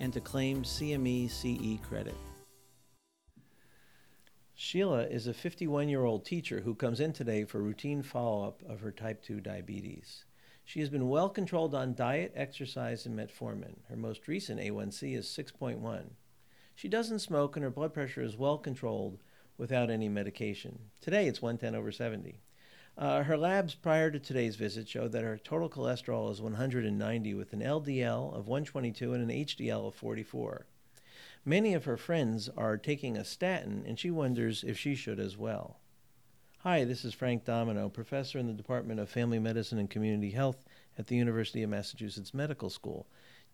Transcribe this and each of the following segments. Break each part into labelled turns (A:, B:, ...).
A: and to claim CME CE credit. Sheila is a 51 year old teacher who comes in today for routine follow up of her type 2 diabetes. She has been well controlled on diet, exercise, and metformin. Her most recent A1C is 6.1. She doesn't smoke and her blood pressure is well controlled without any medication. Today it's 110 over 70. Uh, her labs prior to today's visit showed that her total cholesterol is 190 with an LDL of 122 and an HDL of 44. Many of her friends are taking a statin, and she wonders if she should as well. Hi, this is Frank Domino, professor in the Department of Family Medicine and Community Health at the University of Massachusetts Medical School.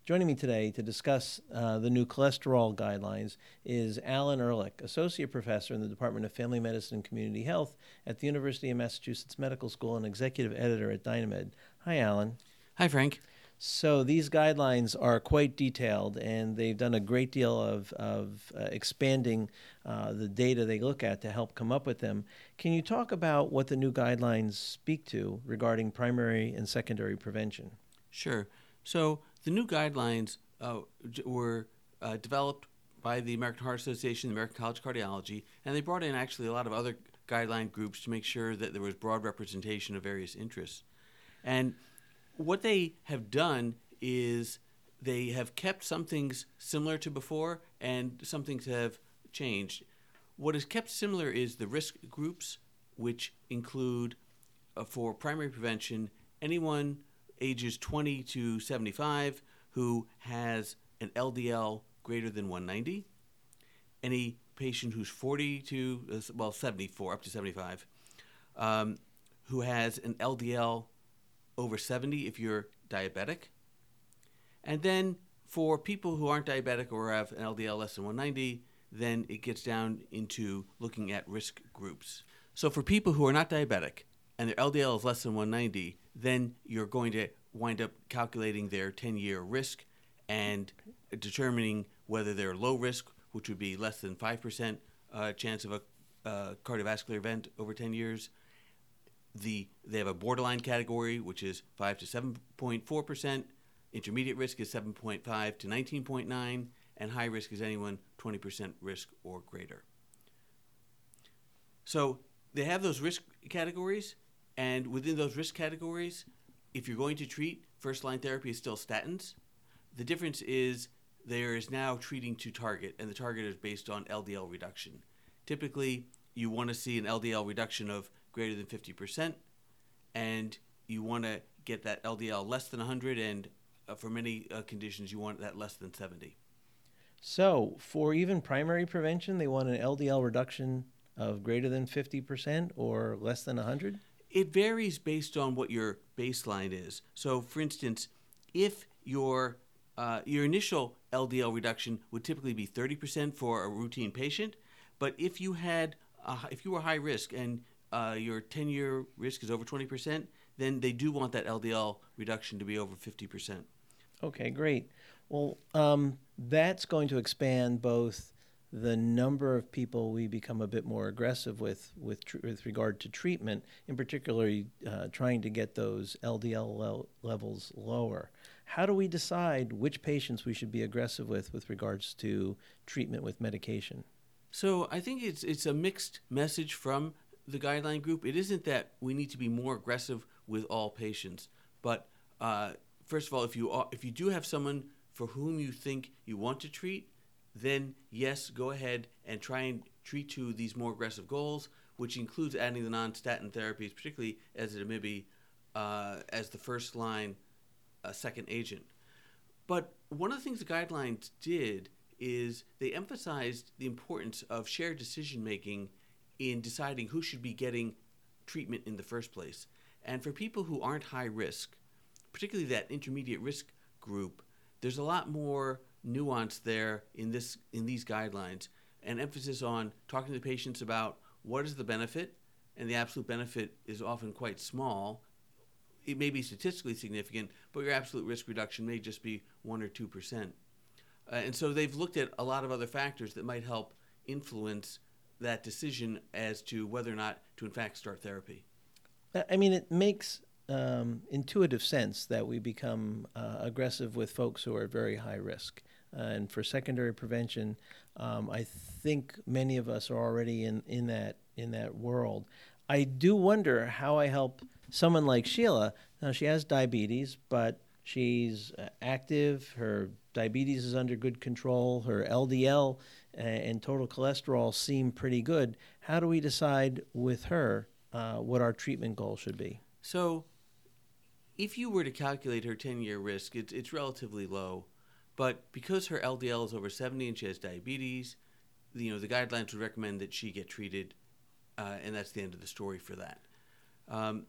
A: Joining me today to discuss uh, the new cholesterol guidelines is Alan Ehrlich, Associate Professor in the Department of Family Medicine and Community Health at the University of Massachusetts Medical School and Executive Editor at Dynamed. Hi, Alan.
B: Hi, Frank.
A: So these guidelines are quite detailed, and they've done a great deal of, of uh, expanding uh, the data they look at to help come up with them. Can you talk about what the new guidelines speak to regarding primary and secondary prevention?
B: Sure. So the new guidelines uh, were uh, developed by the American Heart Association, the American College of Cardiology, and they brought in actually a lot of other guideline groups to make sure that there was broad representation of various interests. And what they have done is they have kept some things similar to before and some things have changed. What is kept similar is the risk groups, which include uh, for primary prevention anyone ages 20 to 75 who has an LDL greater than 190, any patient who's 40 to, well, 74, up to 75, um, who has an LDL over 70 if you're diabetic. And then for people who aren't diabetic or have an LDL less than 190, then it gets down into looking at risk groups. So for people who are not diabetic and their LDL is less than 190, then you're going to wind up calculating their 10 year risk and determining whether they're low risk, which would be less than 5% uh, chance of a uh, cardiovascular event over 10 years. The, they have a borderline category, which is 5 to 7.4%. Intermediate risk is 7.5 to 19.9, and high risk is anyone 20% risk or greater. So they have those risk categories, and within those risk categories, if you're going to treat, first line therapy is still statins. The difference is there is now treating to target, and the target is based on LDL reduction. Typically, you want to see an LDL reduction of greater than 50%, and you want to get that LDL less than 100, and uh, for many uh, conditions, you want that less than 70.
A: So, for even primary prevention, they want an LDL reduction of greater than 50% or less than 100?
B: It varies based on what your baseline is. So, for instance, if your uh, your initial LDL reduction would typically be 30% for a routine patient, but if you had if you were high risk and uh, your 10-year risk is over 20%, then they do want that LDL reduction to be over 50%.
A: Okay, great. Well, um, that's going to expand both the number of people we become a bit more aggressive with with, tr- with regard to treatment, in particular uh, trying to get those LDL le- levels lower. How do we decide which patients we should be aggressive with with regards to treatment with medication?
B: So I think it's it's a mixed message from the guideline group. It isn't that we need to be more aggressive with all patients, but uh, first of all, if you are, if you do have someone for whom you think you want to treat, then yes, go ahead and try and treat to these more aggressive goals, which includes adding the non-statin therapies, particularly as ezetimibe, uh, as the first line uh, second agent. But one of the things the guidelines did is they emphasized the importance of shared decision making in deciding who should be getting treatment in the first place. And for people who aren't high risk, particularly that intermediate risk group, there's a lot more nuance there in this in these guidelines, an emphasis on talking to patients about what is the benefit, and the absolute benefit is often quite small. It may be statistically significant, but your absolute risk reduction may just be one or two percent. Uh, and so they've looked at a lot of other factors that might help influence that decision as to whether or not to in fact start therapy.
A: I mean, it makes um, intuitive sense that we become uh, aggressive with folks who are at very high risk. Uh, and for secondary prevention, um, I think many of us are already in, in that in that world. I do wonder how I help someone like Sheila. Now she has diabetes, but she's uh, active. Her diabetes is under good control. Her LDL uh, and total cholesterol seem pretty good. How do we decide with her uh, what our treatment goal should be?
B: So, if you were to calculate her 10 year risk, it's, it's relatively low. But because her LDL is over 70 and she has diabetes, you know, the guidelines would recommend that she get treated, uh, and that's the end of the story for that. Um,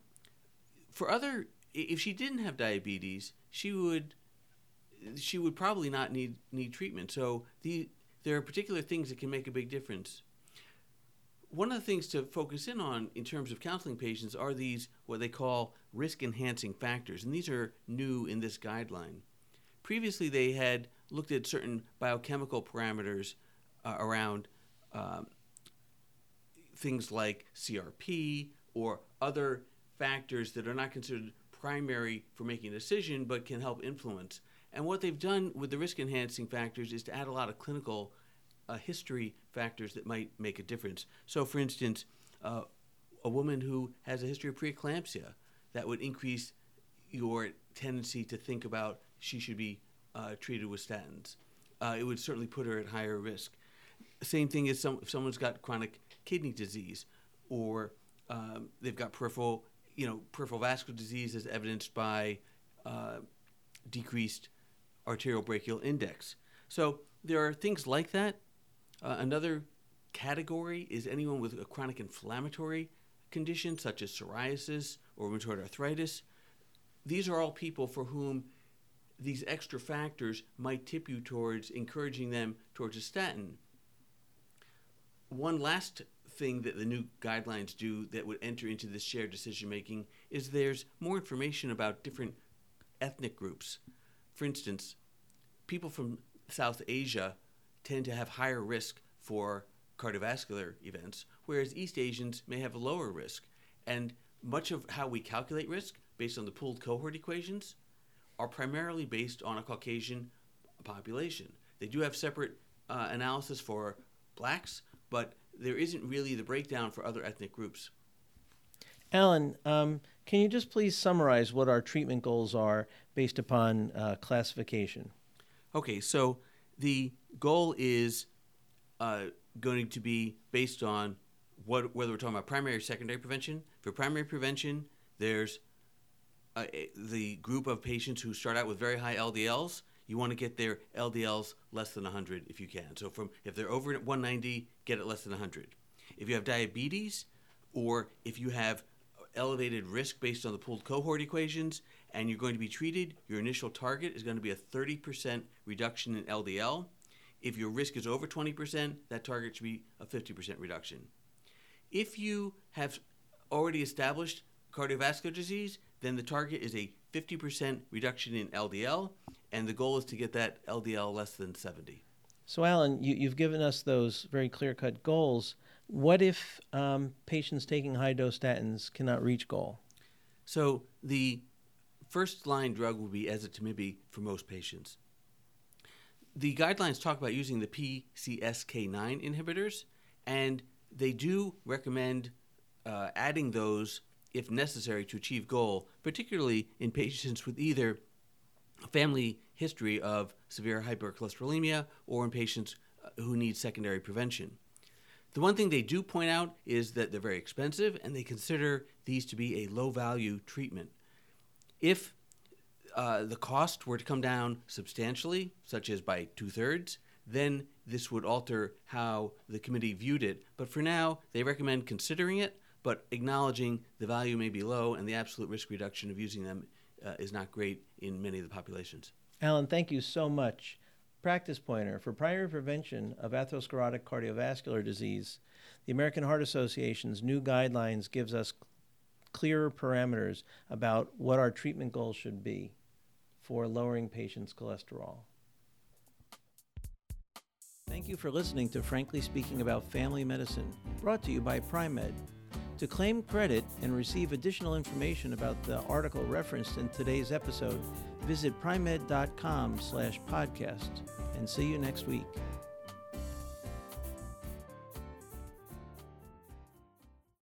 B: for other, if she didn't have diabetes, she would she would probably not need need treatment. So the there are particular things that can make a big difference. One of the things to focus in on in terms of counseling patients are these what they call risk enhancing factors, and these are new in this guideline. Previously, they had looked at certain biochemical parameters uh, around um, things like CRP or other factors that are not considered primary for making a decision but can help influence. And what they've done with the risk enhancing factors is to add a lot of clinical uh, history factors that might make a difference. So, for instance, uh, a woman who has a history of preeclampsia, that would increase your tendency to think about she should be uh, treated with statins. Uh, it would certainly put her at higher risk. Same thing as some, if someone's got chronic kidney disease or um, they've got peripheral, you know, peripheral vascular disease as evidenced by uh, decreased arterial brachial index. So there are things like that. Uh, another category is anyone with a chronic inflammatory condition such as psoriasis or rheumatoid arthritis. These are all people for whom these extra factors might tip you towards encouraging them towards a statin. One last thing that the new guidelines do that would enter into this shared decision making is there's more information about different ethnic groups. For instance, people from South Asia tend to have higher risk for cardiovascular events, whereas East Asians may have a lower risk. And much of how we calculate risk based on the pooled cohort equations are primarily based on a Caucasian population. They do have separate uh, analysis for blacks, but there isn't really the breakdown for other ethnic groups.
A: Alan, um, can you just please summarize what our treatment goals are based upon uh, classification?
B: Okay, so the goal is uh, going to be based on what, whether we're talking about primary or secondary prevention. For primary prevention, there's uh, the group of patients who start out with very high LDLs. You want to get their LDLs less than 100 if you can. So from if they're over 190, get it less than 100. If you have diabetes, or if you have elevated risk based on the pooled cohort equations, and you're going to be treated, your initial target is going to be a 30% reduction in LDL. If your risk is over 20%, that target should be a 50% reduction. If you have already established cardiovascular disease, then the target is a 50% reduction in LDL, and the goal is to get that LDL less than 70.
A: So, Alan, you, have given us those very clear cut goals. What if um, patients taking high dose statins cannot reach goal?
B: So, the first line drug would be ezetimibe for most patients. The guidelines talk about using the PCSK9 inhibitors, and they do recommend uh, adding those if necessary to achieve goal, particularly in patients with either family history of severe hypercholesterolemia or in patients uh, who need secondary prevention. The one thing they do point out is that they're very expensive and they consider these to be a low value treatment. If uh, the cost were to come down substantially, such as by two thirds, then this would alter how the committee viewed it. But for now, they recommend considering it, but acknowledging the value may be low and the absolute risk reduction of using them uh, is not great in many of the populations.
A: Alan, thank you so much. Practice pointer for primary prevention of atherosclerotic cardiovascular disease. The American Heart Association's new guidelines gives us clearer parameters about what our treatment goals should be for lowering patients' cholesterol. Thank you for listening to Frankly Speaking About Family Medicine, brought to you by Pri-Med. To claim credit and receive additional information about the article referenced in today's episode, visit pri-med.com slash podcast and see you next week.